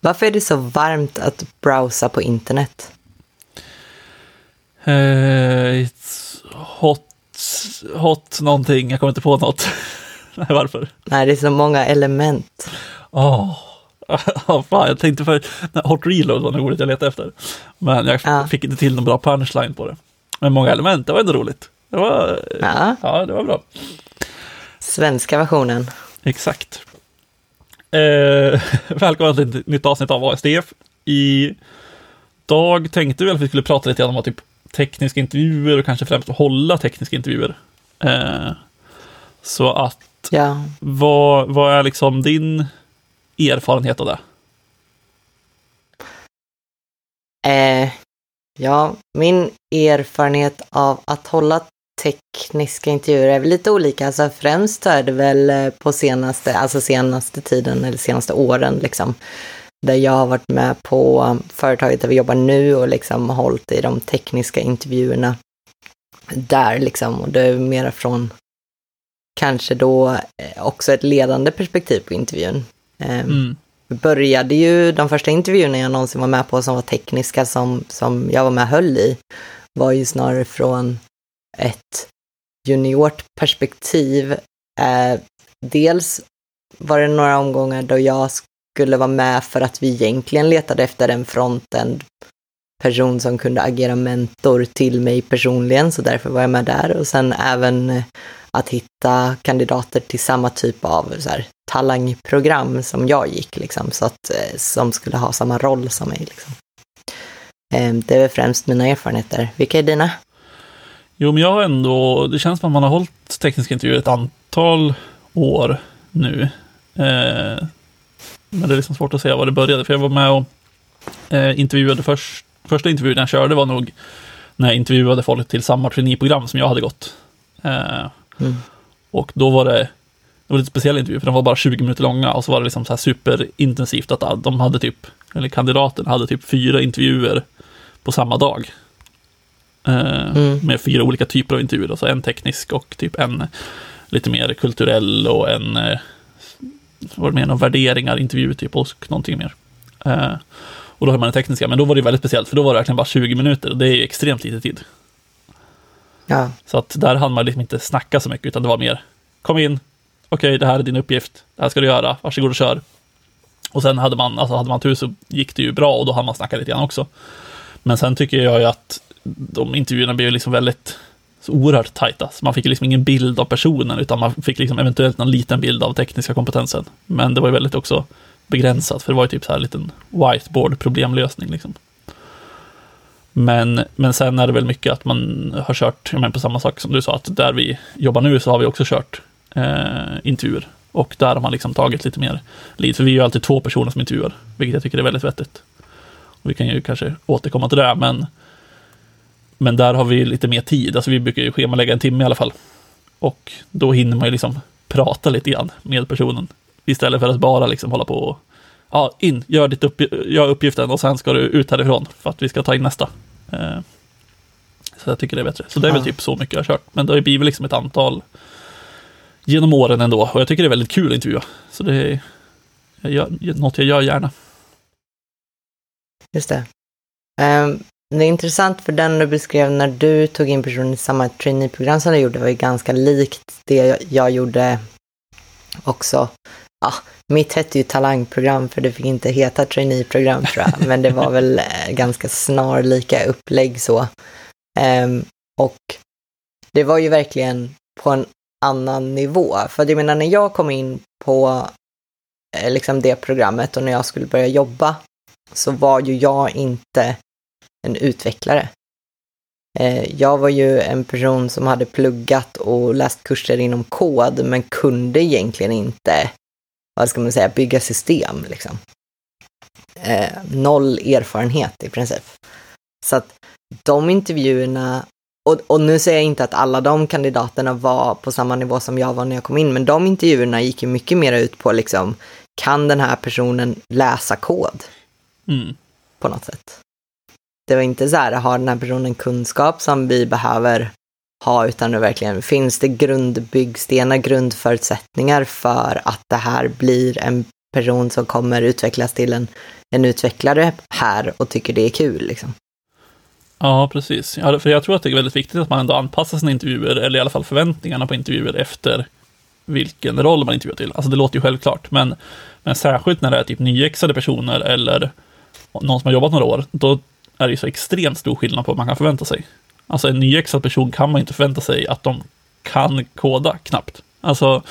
Varför är det så varmt att browsa på internet? Uh, it's hot, hot någonting, jag kommer inte på något. Nej, varför? Nej, det är så många element. Åh, oh. fan, jag tänkte för hot reload var nog ordet jag letade efter. Men jag ja. fick inte till någon bra punchline på det. Men många element, det var ändå roligt. Det var, ja. ja, det var bra. Svenska versionen. Exakt. Eh, välkomna till ett nytt avsnitt av ASDF. I dag tänkte vi att vi skulle prata lite grann om typ tekniska intervjuer och kanske främst hålla tekniska intervjuer. Eh, så att, ja. vad, vad är liksom din erfarenhet av det? Eh, ja, min erfarenhet av att hålla tekniska intervjuer är väl lite olika. Alltså främst är det väl eh, på senaste, alltså senaste tiden eller senaste åren liksom. Där jag har varit med på företaget där vi jobbar nu och liksom hållit i de tekniska intervjuerna där liksom. Och det är mera från kanske då eh, också ett ledande perspektiv på intervjun. Ehm, mm. började ju, de första intervjuerna jag någonsin var med på som var tekniska som, som jag var med och höll i, var ju snarare från ett juniort perspektiv. Eh, dels var det några omgångar då jag skulle vara med för att vi egentligen letade efter en frontend person som kunde agera mentor till mig personligen, så därför var jag med där. Och sen även eh, att hitta kandidater till samma typ av så här, talangprogram som jag gick, liksom, så att, eh, som skulle ha samma roll som mig. Liksom. Ehm, det är väl främst mina erfarenheter. Vilka är dina? Jo, men jag har ändå, det känns som att man har hållit tekniska intervjuer ett antal år nu. Eh, men det är liksom svårt att säga var det började, för jag var med och eh, intervjuade först, första intervjun jag körde var nog när jag intervjuade folk till samma traineeprogram som jag hade gått. Eh, mm. Och då var det, det var lite speciell intervju, för den var bara 20 minuter långa och så var det liksom så här superintensivt att de hade typ, eller kandidaten hade typ fyra intervjuer på samma dag. Eh, mm. Med fyra olika typer av intervjuer. Alltså en teknisk och typ en lite mer kulturell och en vad det mer, värderingar, intervju typ och någonting mer. Eh, och då har man den tekniska, men då var det väldigt speciellt för då var det verkligen bara 20 minuter och det är extremt lite tid. Ja. Så att där hann man liksom inte snacka så mycket utan det var mer kom in, okej okay, det här är din uppgift, det här ska du göra, varsågod och kör. Och sen hade man, alltså hade man tur så gick det ju bra och då hann man snacka lite grann också. Men sen tycker jag ju att de intervjuerna blev liksom väldigt så oerhört tajta. Så man fick liksom ingen bild av personen, utan man fick liksom eventuellt någon liten bild av tekniska kompetensen. Men det var ju väldigt också begränsat, för det var ju typ så här liten whiteboard-problemlösning. Liksom. Men, men sen är det väl mycket att man har kört, jag menar på samma sak som du sa, att där vi jobbar nu så har vi också kört eh, intervjuer. Och där har man liksom tagit lite mer lead, för vi är ju alltid två personer som intervjuar, vilket jag tycker är väldigt vettigt. Och vi kan ju kanske återkomma till det, men men där har vi lite mer tid, alltså vi brukar ju schemalägga en timme i alla fall. Och då hinner man ju liksom prata lite grann med personen. Istället för att bara liksom hålla på och, ja, in, gör, ditt upp, gör uppgiften och sen ska du ut härifrån för att vi ska ta in nästa. Eh, så jag tycker det är bättre. Så det är väl typ så mycket jag har kört. Men det har ju blivit liksom ett antal genom åren ändå. Och jag tycker det är väldigt kul att intervjua. Så det är jag gör, något jag gör gärna. Just det. Um, det är intressant för den du beskrev när du tog in personen i samma traineeprogram som du gjorde var ju ganska likt det jag gjorde också. Ja, mitt hette ju talangprogram för det fick inte heta traineeprogram tror jag, men det var väl eh, ganska snarlika upplägg så. Um, och det var ju verkligen på en annan nivå. För jag menar när jag kom in på eh, liksom det programmet och när jag skulle börja jobba så var ju jag inte en utvecklare. Eh, jag var ju en person som hade pluggat och läst kurser inom kod, men kunde egentligen inte, vad ska man säga, bygga system. Liksom. Eh, noll erfarenhet i princip. Så att de intervjuerna, och, och, nu säger jag inte att alla de kandidaterna var på samma nivå som jag var när jag kom in, men de intervjuerna gick ju mycket mer ut på liksom, kan den här personen läsa kod? Mm. På något sätt det var inte så här, har den här personen kunskap som vi behöver ha, utan det verkligen finns det grundbyggstenar, grundförutsättningar för att det här blir en person som kommer utvecklas till en, en utvecklare här och tycker det är kul. Liksom. Ja, precis. Ja, för jag tror att det är väldigt viktigt att man ändå anpassar sina intervjuer, eller i alla fall förväntningarna på intervjuer efter vilken roll man intervjuar till. Alltså det låter ju självklart, men, men särskilt när det är typ nyexade personer eller någon som har jobbat några år, då är det ju så extremt stor skillnad på vad man kan förvänta sig. Alltså en nyexad person kan man inte förvänta sig att de kan koda knappt. Alltså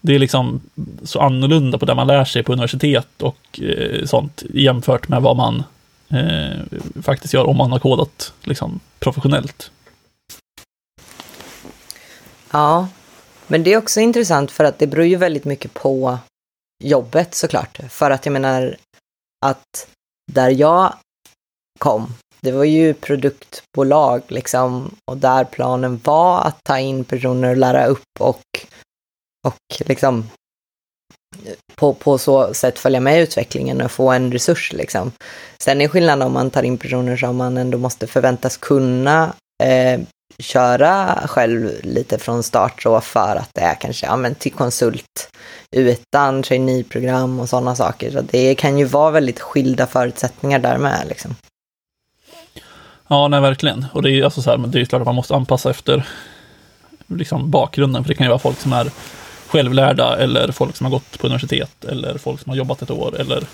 det är liksom så annorlunda på det man lär sig på universitet och eh, sånt jämfört med vad man eh, faktiskt gör om man har kodat liksom, professionellt. Ja, men det är också intressant för att det beror ju väldigt mycket på jobbet såklart. För att jag menar att där jag kom, det var ju produktbolag liksom och där planen var att ta in personer och lära upp och, och liksom på, på så sätt följa med utvecklingen och få en resurs liksom. Sen är skillnaden om man tar in personer som man ändå måste förväntas kunna eh, köra själv lite från start så för att det är kanske, ja men till konsult utan traineeprogram och sådana saker. Så det kan ju vara väldigt skilda förutsättningar där med liksom. Ja, nej verkligen. Och det är alltså så här, men det är klart att man måste anpassa efter liksom bakgrunden, för det kan ju vara folk som är självlärda eller folk som har gått på universitet eller folk som har jobbat ett år eller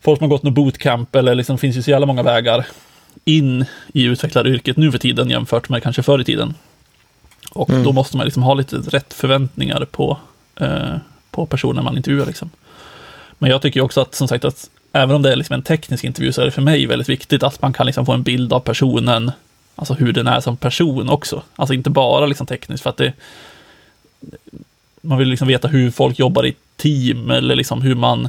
folk som har gått något bootcamp eller liksom finns ju så jävla många vägar in i utvecklaryrket nu för tiden jämfört med kanske förr i tiden. Och mm. då måste man liksom ha lite rätt förväntningar på, eh, på personen man intervjuar. Liksom. Men jag tycker också att, som sagt, att även om det är liksom en teknisk intervju så är det för mig väldigt viktigt att man kan liksom få en bild av personen, alltså hur den är som person också. Alltså inte bara liksom tekniskt, för att det... Man vill liksom veta hur folk jobbar i team eller liksom hur man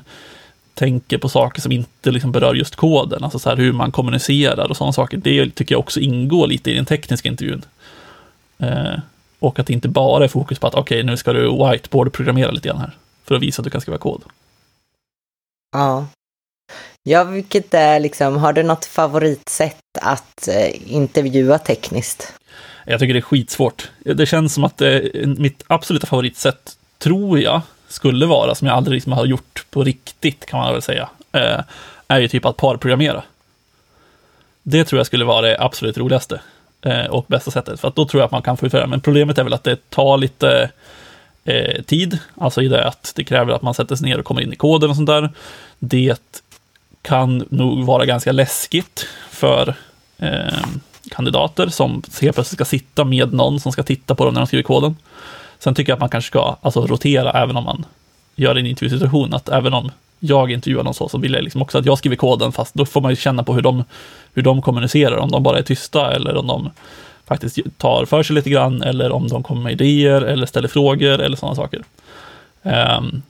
tänker på saker som inte liksom berör just koden, alltså så här hur man kommunicerar och sådana saker. Det tycker jag också ingår lite i den tekniska intervjun. Eh, och att det inte bara är fokus på att okej, okay, nu ska du whiteboard-programmera lite grann här, för att visa att du kan skriva kod. Ja. Ja, vilket är liksom, har du något favoritsätt att eh, intervjua tekniskt? Jag tycker det är skitsvårt. Det känns som att eh, mitt absoluta favoritsätt, tror jag, skulle vara, som jag aldrig liksom har gjort på riktigt, kan man väl säga, eh, är ju typ att parprogrammera. Det tror jag skulle vara det absolut roligaste eh, och bästa sättet, för att då tror jag att man kan få utföra Men problemet är väl att det tar lite eh, tid, alltså i det att det kräver att man sätter sig ner och kommer in i koden och sånt där. Det kan nog vara ganska läskigt för eh, kandidater som helt plötsligt ska sitta med någon som ska titta på dem när de skriver koden. Sen tycker jag att man kanske ska alltså, rotera även om man gör en intervjusituation, att även om jag intervjuar någon så, så vill jag liksom också att jag skriver koden, fast då får man ju känna på hur de, hur de kommunicerar, om de bara är tysta eller om de faktiskt tar för sig lite grann, eller om de kommer med idéer eller ställer frågor eller sådana saker. Um,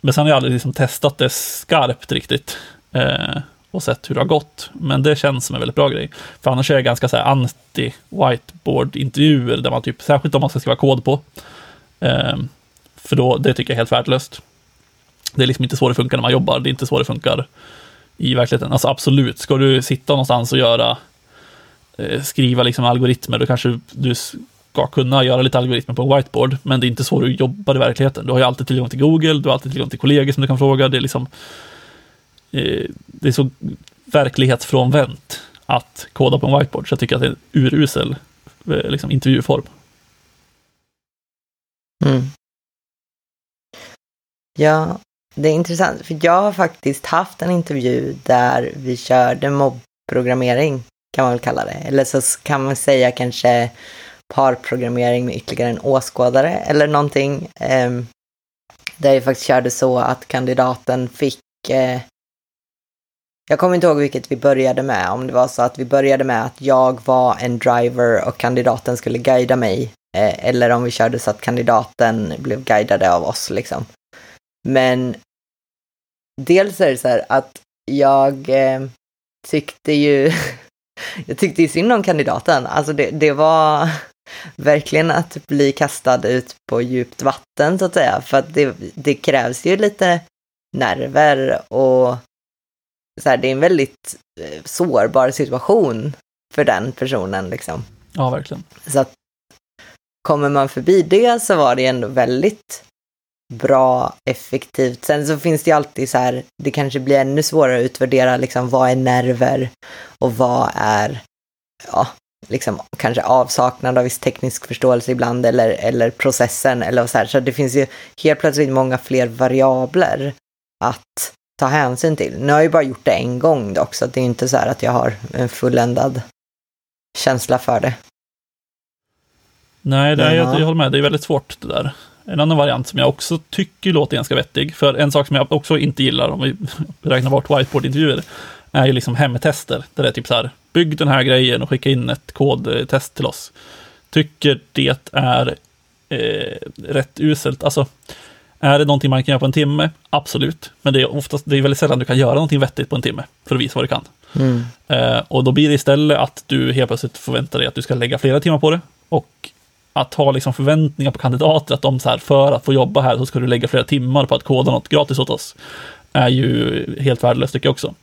men sen har jag aldrig liksom testat det skarpt riktigt eh, och sett hur det har gått. Men det känns som en väldigt bra grej. För annars är jag ganska så anti-whiteboard-intervjuer, där man typ, särskilt om man ska skriva kod på, eh, för då, det tycker jag är helt värdelöst. Det är liksom inte så det funkar när man jobbar, det är inte så det funkar i verkligheten. Alltså absolut, ska du sitta någonstans och göra, eh, skriva liksom algoritmer, då kanske du ska kunna göra lite algoritmer på en whiteboard, men det är inte så du jobbar i verkligheten. Du har ju alltid tillgång till Google, du har alltid tillgång till kollegor som du kan fråga. Det är liksom, Eh, det är så verklighetsfrånvänt att koda på en whiteboard, så jag tycker att det är en urusel eh, liksom, intervjuform. Mm. Ja, det är intressant, för jag har faktiskt haft en intervju där vi körde mobbprogrammering, kan man väl kalla det. Eller så kan man säga kanske parprogrammering med ytterligare en åskådare eller någonting. Eh, där jag faktiskt körde så att kandidaten fick eh, jag kommer inte ihåg vilket vi började med, om det var så att vi började med att jag var en driver och kandidaten skulle guida mig Eh, eller om vi körde så att kandidaten blev guidade av oss liksom. Men dels är det så här att jag eh, tyckte ju, jag tyckte ju synd om kandidaten. Alltså det, det var verkligen att bli kastad ut på djupt vatten så att säga. För att det, det krävs ju lite nerver och så här, det är en väldigt eh, sårbar situation för den personen liksom. Ja, verkligen. Så att kommer man förbi det så var det ändå väldigt bra, effektivt. Sen så finns det ju alltid så här, det kanske blir ännu svårare att utvärdera liksom vad är nerver och vad är, ja, liksom kanske avsaknad av viss teknisk förståelse ibland eller, eller processen eller så här. Så det finns ju helt plötsligt många fler variabler att ta hänsyn till. Nu har jag ju bara gjort det en gång dock, så det är inte så här att jag har en fulländad känsla för det. Nej, det är, jag, jag håller med. Det är väldigt svårt det där. En annan variant som jag också tycker låter ganska vettig, för en sak som jag också inte gillar, om vi räknar bort whiteboard-intervjuer, är ju liksom hemtester. Där det är typ så här, bygg den här grejen och skicka in ett kodtest till oss. Tycker det är eh, rätt uselt. Alltså, är det någonting man kan göra på en timme? Absolut. Men det är, oftast, det är väldigt sällan du kan göra någonting vettigt på en timme för att visa vad du kan. Mm. Eh, och då blir det istället att du helt plötsligt förväntar dig att du ska lägga flera timmar på det. Och att ha liksom förväntningar på kandidater att de så här, för att få jobba här så ska du lägga flera timmar på att koda något gratis åt oss. Är ju helt värdelöst tycker jag också.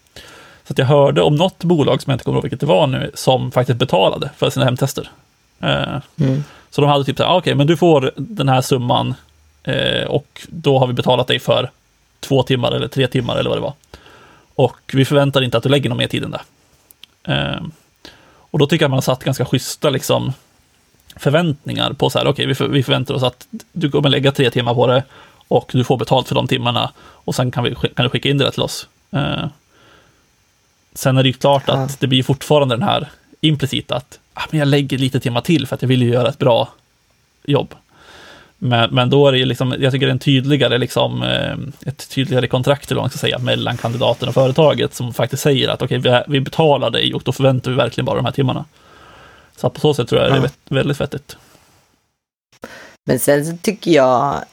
Så att jag hörde om något bolag, som jag inte kommer ihåg vilket det var nu, som faktiskt betalade för sina hemtester. Eh, mm. Så de hade typ så här, ah, okej, okay, men du får den här summan och då har vi betalat dig för två timmar eller tre timmar eller vad det var. Och vi förväntar inte att du lägger någon mer tid än det. Eh, och då tycker jag man har satt ganska schyssta liksom, förväntningar på så här, okej, okay, vi, för, vi förväntar oss att du kommer lägga tre timmar på det och du får betalt för de timmarna och sen kan, vi, kan du skicka in det till oss. Eh, sen är det ju klart att det blir fortfarande den här implicita att ah, men jag lägger lite timmar till för att jag vill ju göra ett bra jobb. Men, men då är det ju liksom, jag tycker det är en tydligare, liksom, eh, ett tydligare kontrakt, eller man ska säga, mellan kandidaten och företaget som faktiskt säger att okej, okay, vi, vi betalar dig och då förväntar vi verkligen bara de här timmarna. Så på så sätt tror jag ja. det är väldigt vettigt. Men sen så tycker jag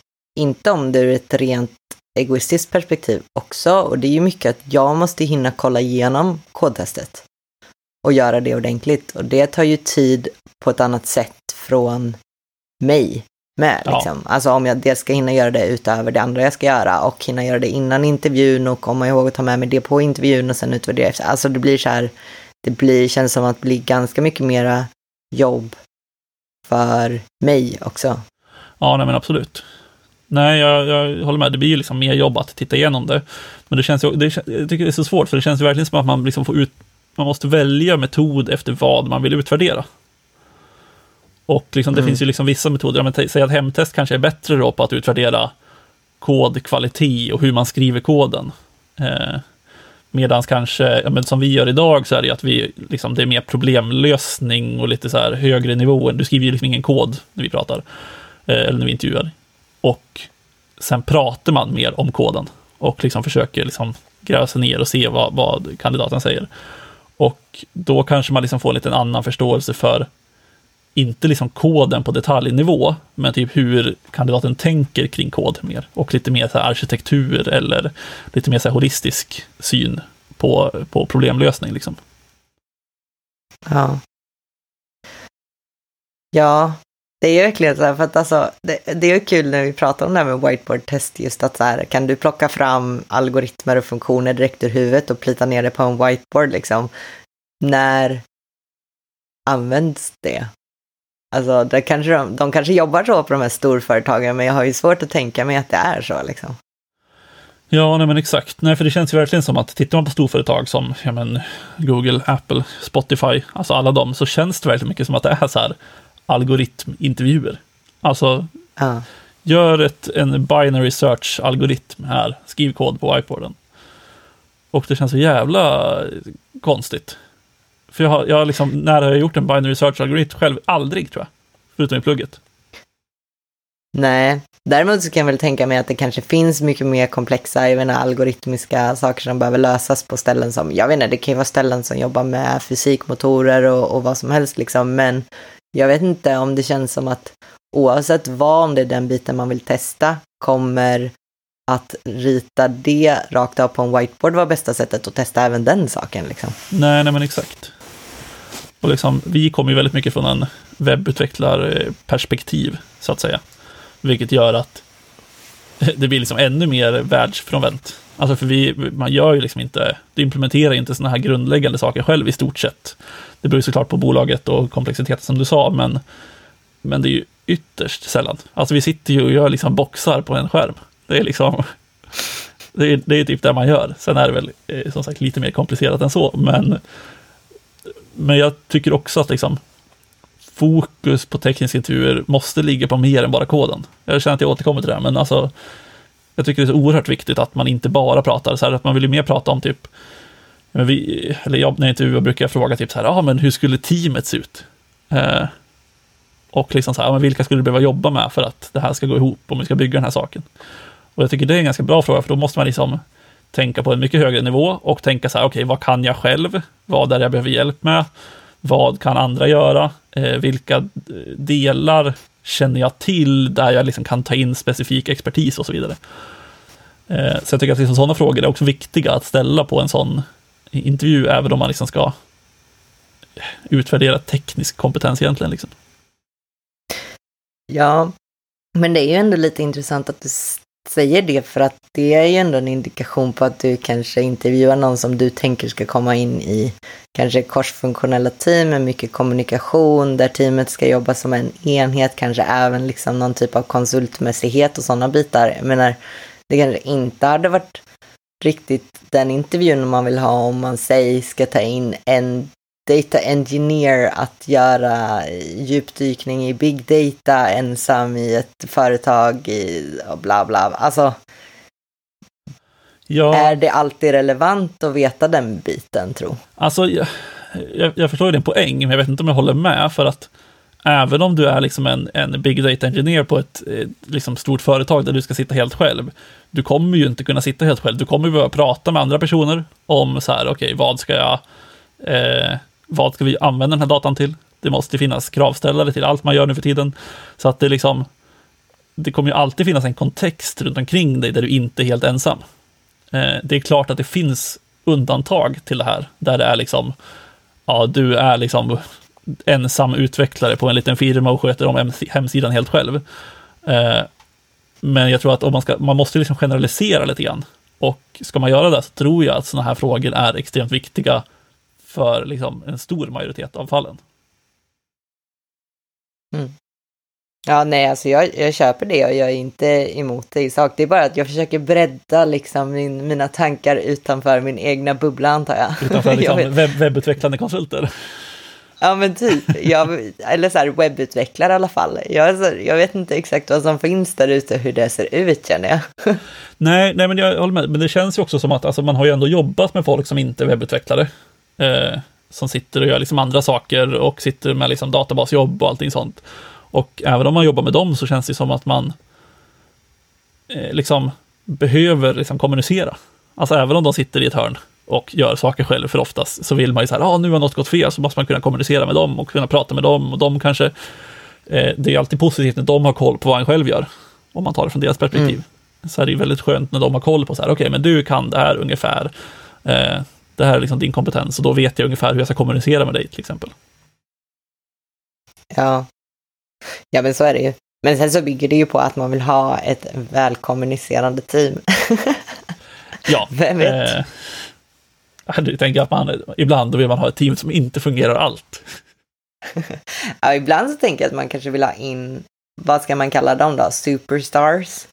inte om det ur ett rent egoistiskt perspektiv också. Och det är ju mycket att jag måste hinna kolla igenom kodtestet och göra det ordentligt. Och det tar ju tid på ett annat sätt från mig med. Liksom. Ja. Alltså om jag dels ska hinna göra det utöver det andra jag ska göra och hinna göra det innan intervjun och komma ihåg att ta med mig det på intervjun och sen utvärdera efter. Alltså det blir så här, det blir, känns som att det blir ganska mycket mera jobb för mig också. Ja, nej men absolut. Nej, jag, jag håller med. Det blir ju liksom mer jobb att titta igenom det. Men det känns ju, det, jag tycker det är så svårt, för det känns ju verkligen som att man liksom får ut, man måste välja metod efter vad man vill utvärdera. Och liksom, det mm. finns ju liksom vissa metoder, men säg att hemtest kanske är bättre då på att utvärdera kodkvalitet och hur man skriver koden. Eh, Medan kanske, ja, men som vi gör idag, så är det att vi, liksom, det är mer problemlösning och lite så här högre nivåer. Du skriver ju liksom ingen kod när vi pratar, eh, eller när vi intervjuar. Och sen pratar man mer om koden och liksom försöker liksom gräva sig ner och se vad, vad kandidaten säger. Och då kanske man liksom får en liten annan förståelse för inte liksom koden på detaljnivå, men typ hur kandidaten tänker kring kod mer. Och lite mer så arkitektur eller lite mer så holistisk syn på, på problemlösning. Liksom. Ja. Ja, det är ju verkligen så här, för att alltså, det, det är ju kul när vi pratar om det här med whiteboard-test, just att så här, kan du plocka fram algoritmer och funktioner direkt ur huvudet och plita ner det på en whiteboard liksom? När används det? Alltså, där kanske de, de kanske jobbar så på de här storföretagen, men jag har ju svårt att tänka mig att det är så liksom. Ja, nej men exakt. Nej, för det känns ju verkligen som att tittar man på storföretag som ja, men, Google, Apple, Spotify, alltså alla dem, så känns det väldigt mycket som att det är så här algoritmintervjuer. Alltså, ja. gör ett, en binary search-algoritm här, skriv kod på whiteboarden. Och det känns så jävla konstigt. För jag har, jag har liksom, när har jag gjort en binary search-algoritm själv? Aldrig tror jag. Förutom i plugget. Nej, däremot så kan jag väl tänka mig att det kanske finns mycket mer komplexa, jag inte, algoritmiska saker som behöver lösas på ställen som, jag vet inte, det kan ju vara ställen som jobbar med fysikmotorer och, och vad som helst liksom, men jag vet inte om det känns som att oavsett vad, om det är den biten man vill testa, kommer att rita det rakt av på en whiteboard vara bästa sättet att testa även den saken liksom. Nej, nej men exakt. Och liksom, vi kommer ju väldigt mycket från en webbutvecklarperspektiv, så att säga. Vilket gör att det blir liksom ännu mer världsfrånvänt. Alltså för vi, man gör ju liksom inte, du implementerar inte sådana här grundläggande saker själv i stort sett. Det beror ju såklart på bolaget och komplexiteten som du sa, men, men det är ju ytterst sällan. Alltså vi sitter ju och gör liksom boxar på en skärm. Det är liksom, det är, det är typ det man gör. Sen är det väl eh, som sagt lite mer komplicerat än så, men, men jag tycker också att liksom fokus på tekniska intervjuer måste ligga på mer än bara koden. Jag känner att jag återkommer till det, men alltså jag tycker det är så oerhört viktigt att man inte bara pratar så här, att man vill ju mer prata om typ, men vi, eller jag, när jag intervjuar brukar jag fråga typ så här, ja ah, men hur skulle teamet se ut? Eh, och liksom så här, men vilka skulle du behöva jobba med för att det här ska gå ihop om vi ska bygga den här saken? Och jag tycker det är en ganska bra fråga, för då måste man liksom tänka på en mycket högre nivå och tänka så här, okej, okay, vad kan jag själv? Vad är det jag behöver hjälp med? Vad kan andra göra? Eh, vilka eh, delar känner jag till där jag liksom kan ta in specifik expertis och så vidare. Eh, så jag tycker att liksom sådana frågor är också viktiga att ställa på en sån intervju, även om man liksom ska eh, utvärdera teknisk kompetens egentligen. Liksom. Ja, men det är ju ändå lite intressant att du säger det för att det är ju ändå en indikation på att du kanske intervjuar någon som du tänker ska komma in i kanske korsfunktionella team med mycket kommunikation där teamet ska jobba som en enhet, kanske även liksom någon typ av konsultmässighet och sådana bitar. Jag menar, det kanske inte hade varit riktigt den intervjun man vill ha om man säger ska ta in en data engineer att göra djupdykning i big data ensam i ett företag i, och bla bla. Alltså, ja. är det alltid relevant att veta den biten tro? Alltså, jag, jag, jag förstår din poäng, men jag vet inte om jag håller med för att även om du är liksom en, en big data engineer på ett liksom stort företag där du ska sitta helt själv, du kommer ju inte kunna sitta helt själv. Du kommer behöva prata med andra personer om så här, okej, okay, vad ska jag eh, vad ska vi använda den här datan till? Det måste finnas kravställare till allt man gör nu för tiden. Så att det liksom, det kommer ju alltid finnas en kontext runt omkring dig där du inte är helt ensam. Eh, det är klart att det finns undantag till det här, där det är liksom, ja, du är liksom ensam utvecklare på en liten firma och sköter om hemsidan helt själv. Eh, men jag tror att om man, ska, man måste liksom generalisera lite grann. Och ska man göra det så tror jag att sådana här frågor är extremt viktiga för liksom, en stor majoritet av fallen. Mm. Ja, nej, alltså jag, jag köper det och jag är inte emot det i sak. Det är bara att jag försöker bredda liksom min, mina tankar utanför min egna bubbla, antar jag. Utanför liksom webb, webbutvecklande konsulter? Ja, men typ. Jag, eller så här, webbutvecklare i alla fall. Jag, jag vet inte exakt vad som finns där ute, hur det ser ut, känner jag. nej, nej, men jag håller med. Men det känns ju också som att alltså, man har ju ändå jobbat med folk som inte är webbutvecklare eh, som sitter och gör liksom andra saker och sitter med liksom databasjobb och allting sånt. Och även om man jobbar med dem så känns det som att man eh, liksom behöver liksom kommunicera. Alltså även om de sitter i ett hörn och gör saker själv, för oftast så vill man ju så här, ah, nu har något gått fel, så måste man kunna kommunicera med dem och kunna prata med dem och de kanske, eh, det är alltid positivt när de har koll på vad en själv gör, om man tar det från deras perspektiv. Mm. Så är det ju väldigt skönt när de har koll på så här, okej, okay, men du kan det här ungefär, eh, det här är liksom din kompetens och då vet jag ungefär hur jag ska kommunicera med dig till exempel. Ja, ja men så är det ju. Men sen så bygger det ju på att man vill ha ett välkommunicerande team. ja. Vem vet? Eh, jag tänker att man ibland vill man ha ett team som inte fungerar allt. ja, ibland så tänker jag att man kanske vill ha in, vad ska man kalla dem då, superstars?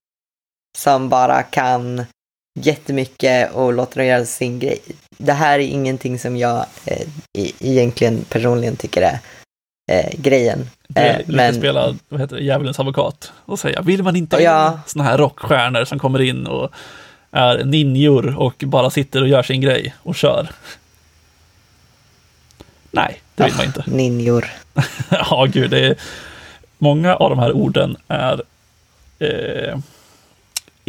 Som bara kan jättemycket och låter dem göra sin grej. Det här är ingenting som jag eh, egentligen personligen tycker är eh, grejen. Det är eh, men... spela vad heter det, djävulens advokat och säga, vill man inte ja. ha sådana här rockstjärnor som kommer in och är ninjor och bara sitter och gör sin grej och kör? Nej, det vill oh, man inte. Ninjor. ja, gud, det är många av de här orden är eh,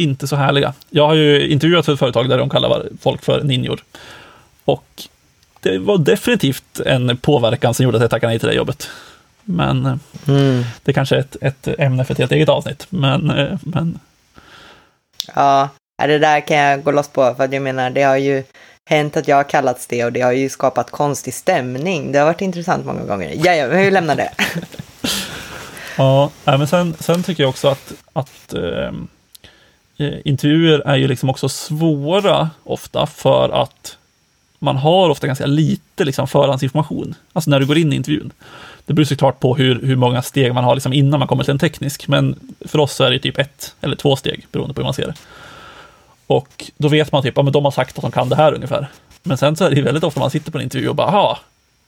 inte så härliga. Jag har ju intervjuat för ett företag där de kallar folk för ninjor. Och det var definitivt en påverkan som gjorde att jag tackade nej till det jobbet. Men eh, mm. det kanske är ett, ett ämne för ett helt eget avsnitt. Men, eh, men... Ja, det där kan jag gå loss på, för jag menar, det har ju hänt att jag har kallats det och det har ju skapat konstig stämning. Det har varit intressant många gånger. Ja, ja, vi lämnar det. ja, men sen, sen tycker jag också att, att ähm, Eh, Eh, intervjuer är ju liksom också svåra ofta för att man har ofta ganska lite liksom förhandsinformation, alltså när du går in i intervjun. Det beror såklart på hur, hur många steg man har liksom innan man kommer till en teknisk, men för oss så är det typ ett eller två steg beroende på hur man ser det. Och då vet man typ, ja men de har sagt att de kan det här ungefär. Men sen så är det väldigt ofta man sitter på en intervju och bara, ja,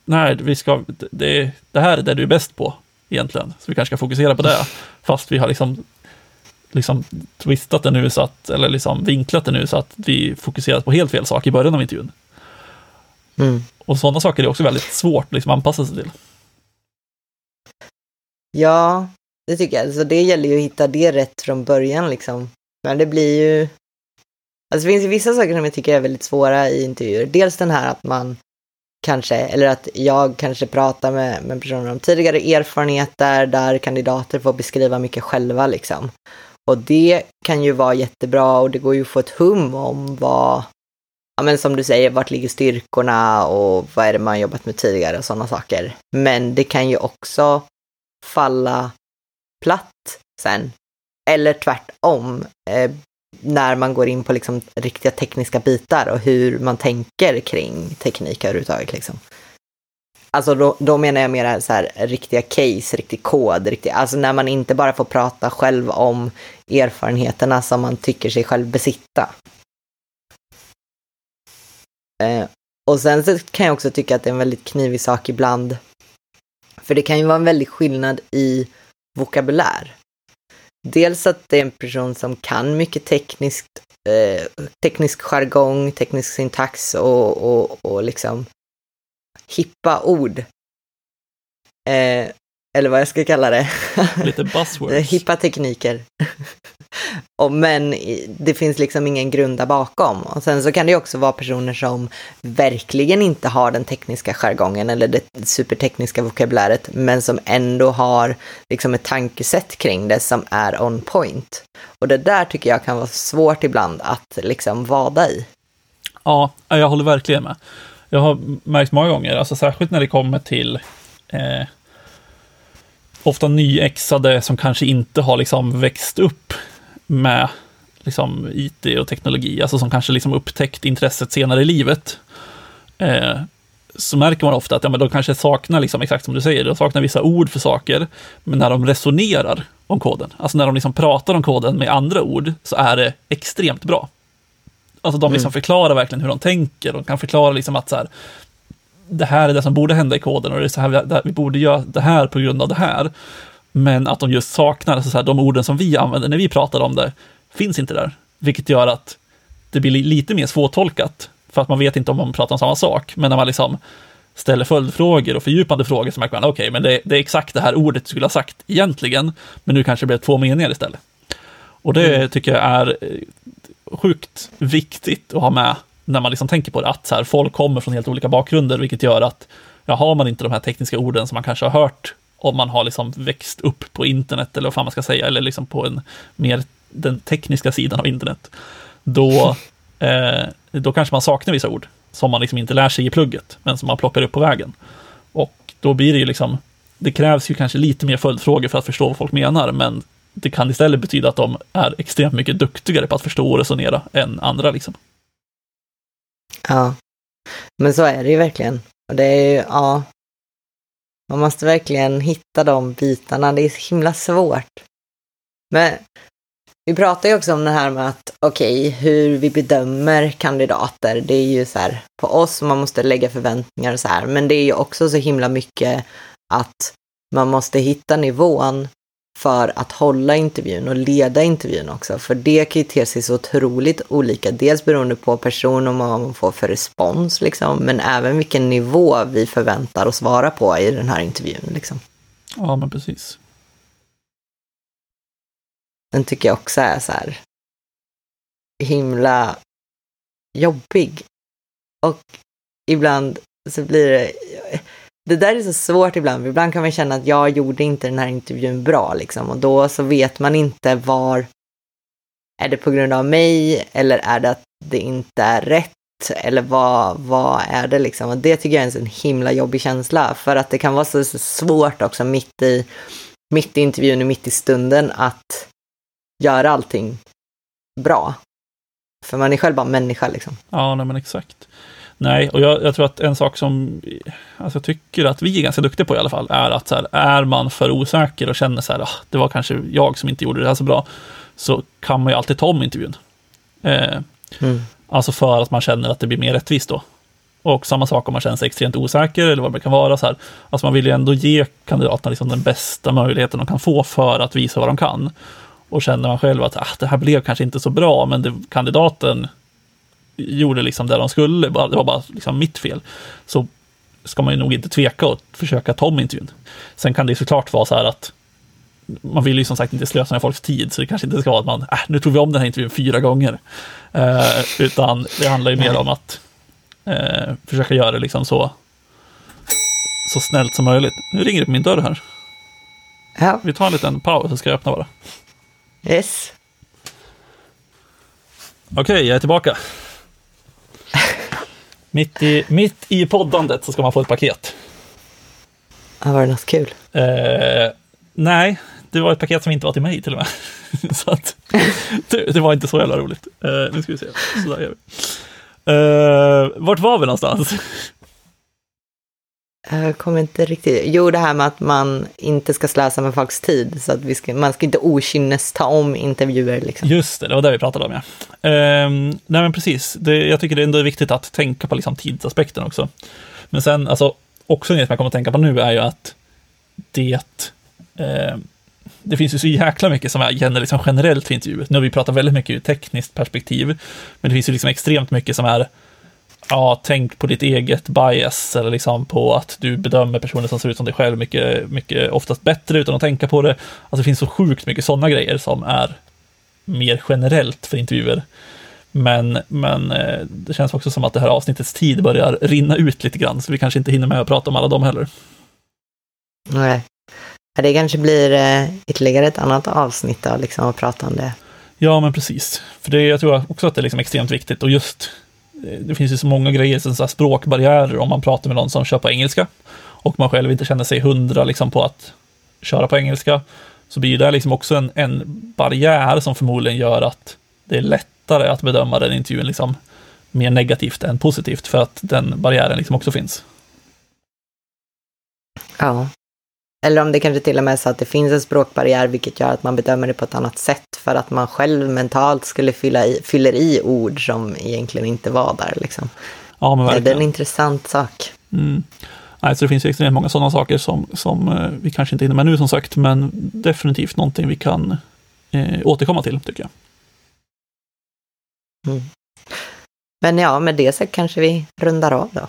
nej, vi ska, det, det här är det du är bäst på egentligen, så vi kanske ska fokusera på det. Fast vi har liksom, liksom twistat det nu så att, eller liksom vinklat det nu så att vi fokuserar på helt fel sak i början av intervjun. Mm. Och sådana saker är också väldigt svårt liksom, att anpassa sig till. Ja, det tycker jag. Så det gäller ju att hitta det rätt från början liksom. Men det blir ju... Alltså det finns ju vissa saker som jag tycker är väldigt svåra i intervjuer. Dels den här att man kanske, eller att jag kanske pratar med, med personer om tidigare erfarenheter där kandidater får beskriva mycket själva liksom. Och det kan ju vara jättebra och det går ju att få ett hum om vad, ja men som du säger, vart ligger styrkorna och vad är det man jobbat med tidigare och sådana saker. Men det kan ju också falla platt sen. Eller tvärtom, eh, när man går in på liksom riktiga tekniska bitar och hur man tänker kring teknik överhuvudtaget. Liksom. Alltså då, då menar jag mer så här riktiga case, riktig kod, riktig, alltså när man inte bara får prata själv om erfarenheterna som man tycker sig själv besitta. Eh, och sen så kan jag också tycka att det är en väldigt knivig sak ibland. För det kan ju vara en väldig skillnad i vokabulär. Dels att det är en person som kan mycket tekniskt, eh, teknisk jargong, teknisk syntax och, och, och liksom hippa ord. Eh, eller vad jag ska kalla det. Lite buzzwords. hippa tekniker. och, men det finns liksom ingen grunda bakom. Och sen så kan det också vara personer som verkligen inte har den tekniska jargongen eller det supertekniska vokabuläret, men som ändå har liksom ett tankesätt kring det som är on point. Och det där tycker jag kan vara svårt ibland att liksom vada i. Ja, jag håller verkligen med. Jag har märkt många gånger, alltså särskilt när det kommer till eh, ofta nyexade som kanske inte har liksom växt upp med liksom IT och teknologi, alltså som kanske liksom upptäckt intresset senare i livet. Eh, så märker man ofta att ja, men de kanske saknar, liksom, exakt som du säger, de saknar vissa ord för saker, men när de resonerar om koden, alltså när de liksom pratar om koden med andra ord, så är det extremt bra. Alltså de liksom mm. förklarar verkligen hur de tänker, de kan förklara liksom att så här, det här är det som borde hända i koden och det är så här vi, vi borde göra det här på grund av det här. Men att de just saknar, alltså så här, de orden som vi använder när vi pratar om det, finns inte där. Vilket gör att det blir lite mer svårtolkat, för att man vet inte om man pratar om samma sak. Men när man liksom ställer följdfrågor och fördjupande frågor så märker man, okej, okay, men det, det, är exakt det här ordet du skulle ha sagt egentligen, men nu kanske det blev två meningar istället. Och det mm. tycker jag är sjukt viktigt att ha med när man liksom tänker på det, att så här, folk kommer från helt olika bakgrunder, vilket gör att ja, har man inte de här tekniska orden som man kanske har hört om man har liksom växt upp på internet, eller vad fan man ska säga, eller liksom på en mer den tekniska sidan av internet, då, eh, då kanske man saknar vissa ord som man liksom inte lär sig i plugget, men som man plockar upp på vägen. Och då blir det ju liksom, det krävs ju kanske lite mer följdfrågor för att förstå vad folk menar, men det kan istället betyda att de är extremt mycket duktigare på att förstå och resonera än andra. Liksom. Ja, men så är det ju verkligen. Och det är ju, ja, man måste verkligen hitta de bitarna. Det är så himla svårt. Men vi pratar ju också om det här med att, okej, okay, hur vi bedömer kandidater. Det är ju så här, på oss, man måste lägga förväntningar och så här. Men det är ju också så himla mycket att man måste hitta nivån för att hålla intervjun och leda intervjun också. För det kan ju te sig så otroligt olika. Dels beroende på person och vad man får för respons, liksom, men även vilken nivå vi förväntar oss vara på i den här intervjun. Liksom. Ja, men precis. Den tycker jag också är så här himla jobbig. Och ibland så blir det det där är så svårt ibland, ibland kan man känna att jag gjorde inte den här intervjun bra liksom och då så vet man inte var, är det på grund av mig eller är det att det inte är rätt eller vad, vad är det liksom? Och det tycker jag är en så himla jobbig känsla för att det kan vara så, så svårt också mitt i, mitt i intervjun och mitt i stunden att göra allting bra. För man är själv bara människa liksom. Ja, nej men exakt. Nej, och jag, jag, tror att en sak som alltså jag tycker att vi är ganska duktiga på i alla fall, är att så här, är man för osäker och känner så här, ah, det var kanske jag som inte gjorde det här så bra, så kan man ju alltid ta om intervjun. Eh, mm. Alltså för att man känner att det blir mer rättvist då. Och samma sak om man känner sig extremt osäker eller vad det kan vara. Så här. Alltså man vill ju ändå ge kandidaterna liksom den bästa möjligheten de kan få för att visa vad de kan. Och känner man själv att ah, det här blev kanske inte så bra, men det, kandidaten gjorde liksom det de skulle, det var bara liksom mitt fel. Så ska man ju nog inte tveka och försöka ta om intervjun. Sen kan det såklart vara så här att man vill ju som sagt inte slösa med folks tid, så det kanske inte ska vara att man, äh, nu tog vi om den här intervjun fyra gånger. Eh, utan det handlar ju mer om att eh, försöka göra det liksom så, så snällt som möjligt. Nu ringer det på min dörr här. Ja. Vi tar en liten paus så ska jag öppna bara. Yes. Okej, okay, jag är tillbaka. Mitt, i, mitt i poddandet så ska man få ett paket. Ja, var det något kul? Eh, nej, det var ett paket som inte var till mig till och med. så att, det, det, var inte så jävla roligt. Eh, nu ska vi se, sådär gör vi. Uh, vart var vi någonstans? Jag kommer inte riktigt... Jo, det här med att man inte ska slösa med folks tid. Så att vi ska, man ska inte okynnes ta om intervjuer. Liksom. Just det, det var det vi pratade om ja. Ehm, nej men precis, det, jag tycker det ändå är viktigt att tänka på liksom, tidsaspekten också. Men sen, alltså, också en grej som jag kommer att tänka på nu är ju att det Eh, det finns ju så jäkla mycket som gäller liksom generellt för intervjuer. Nu har vi pratat väldigt mycket ur tekniskt perspektiv, men det finns ju liksom extremt mycket som är ja, tänk på ditt eget bias eller liksom på att du bedömer personer som ser ut som dig själv mycket, mycket oftast bättre utan att tänka på det. Alltså det finns så sjukt mycket sådana grejer som är mer generellt för intervjuer. Men, men eh, det känns också som att det här avsnittets tid börjar rinna ut lite grann, så vi kanske inte hinner med att prata om alla dem heller. Nej, det kanske blir eh, ytterligare ett annat avsnitt då, liksom, att prata om det. Ja, men precis. För det, jag tror också att det är liksom extremt viktigt och just det finns ju så många grejer, som så språkbarriärer om man pratar med någon som kör på engelska och man själv inte känner sig hundra liksom på att köra på engelska, så blir det liksom också en, en barriär som förmodligen gör att det är lättare att bedöma den intervjun liksom mer negativt än positivt för att den barriären liksom också finns. Ja, eller om det kanske till och med är så att det finns en språkbarriär vilket gör att man bedömer det på ett annat sätt för att man själv mentalt skulle fylla i, fyller i ord som egentligen inte var där. Liksom. Ja, men verkligen. Det är en intressant sak. Mm. Nej, så det finns ju extremt många sådana saker som, som eh, vi kanske inte hinner med nu som sagt, men definitivt någonting vi kan eh, återkomma till tycker jag. Mm. Men ja, med det så kanske vi rundar av då.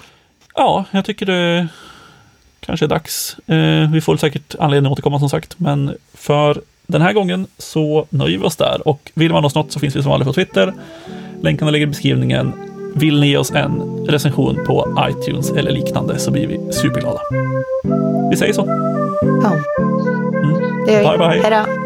Ja, jag tycker det kanske är dags. Eh, vi får säkert anledning att återkomma som sagt, men för den här gången så nöjer vi oss där och vill man oss något så finns vi som vanligt på Twitter. Länkarna ligger i beskrivningen. Vill ni ge oss en recension på iTunes eller liknande så blir vi superglada. Vi säger så. Ja, mm. Bye, bye. Hej då.